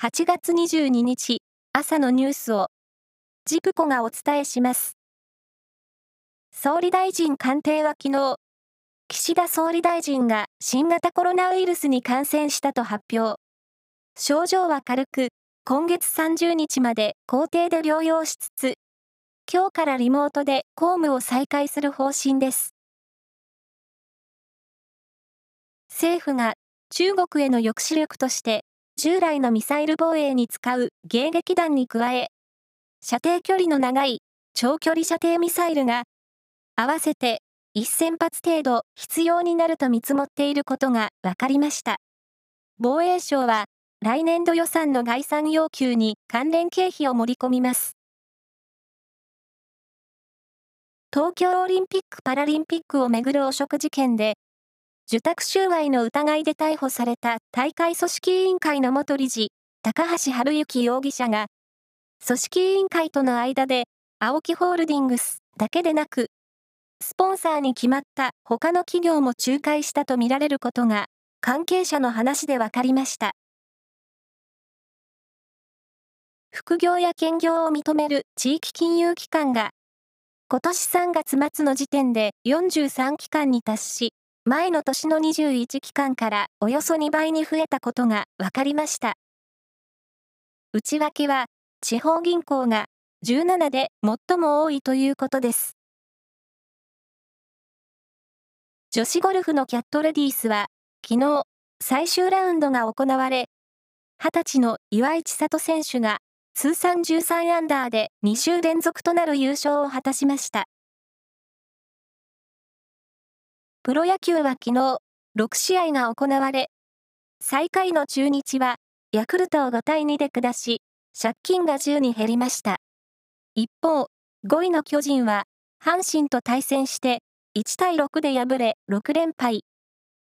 8月22日朝のニュースをジプコがお伝えします。総理大臣官邸は昨日、岸田総理大臣が新型コロナウイルスに感染したと発表。症状は軽く、今月30日まで公邸で療養しつつ、今日からリモートで公務を再開する方針です。政府が中国への抑止力として従来のミサイル防衛に使う迎撃弾に加え、射程距離の長い長距離射程ミサイルが合わせて1000発程度必要になると見積もっていることが分かりました。防衛省は来年度予算の概算要求に関連経費を盛り込みます。東京オリンピック・パラリンピックをめぐる汚職事件で、受託収賄の疑いで逮捕された大会組織委員会の元理事、高橋治之容疑者が、組織委員会との間で、青木ホールディングスだけでなく、スポンサーに決まった他の企業も仲介したとみられることが、関係者の話で分かりました。副業や兼業を認める地域金融機関が、今年3月末の時点で43機関に達し、前の年の21期間からおよそ2倍に増えたことが分かりました。内訳は、地方銀行が17で最も多いということです。女子ゴルフのキャットレディースは、昨日、最終ラウンドが行われ、20歳の岩井千里選手が通算13アンダーで2週連続となる優勝を果たしました。プロ野球は昨日、6試合が行われ、最下位の中日は、ヤクルトを5対2で下し、借金が10に減りました。一方、5位の巨人は、阪神と対戦して、1対6で敗れ、6連敗。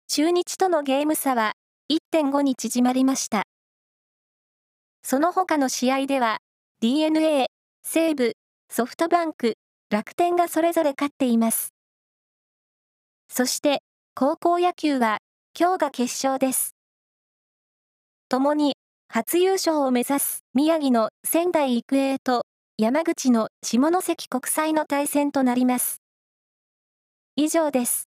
中日とのゲーム差は、1.5に縮まりました。その他の試合では、DNA、西武、ソフトバンク、楽天がそれぞれ勝っています。そして、高校野球は、今日が決勝です。共に、初優勝を目指す宮城の仙台育英と山口の下関国際の対戦となります。以上です。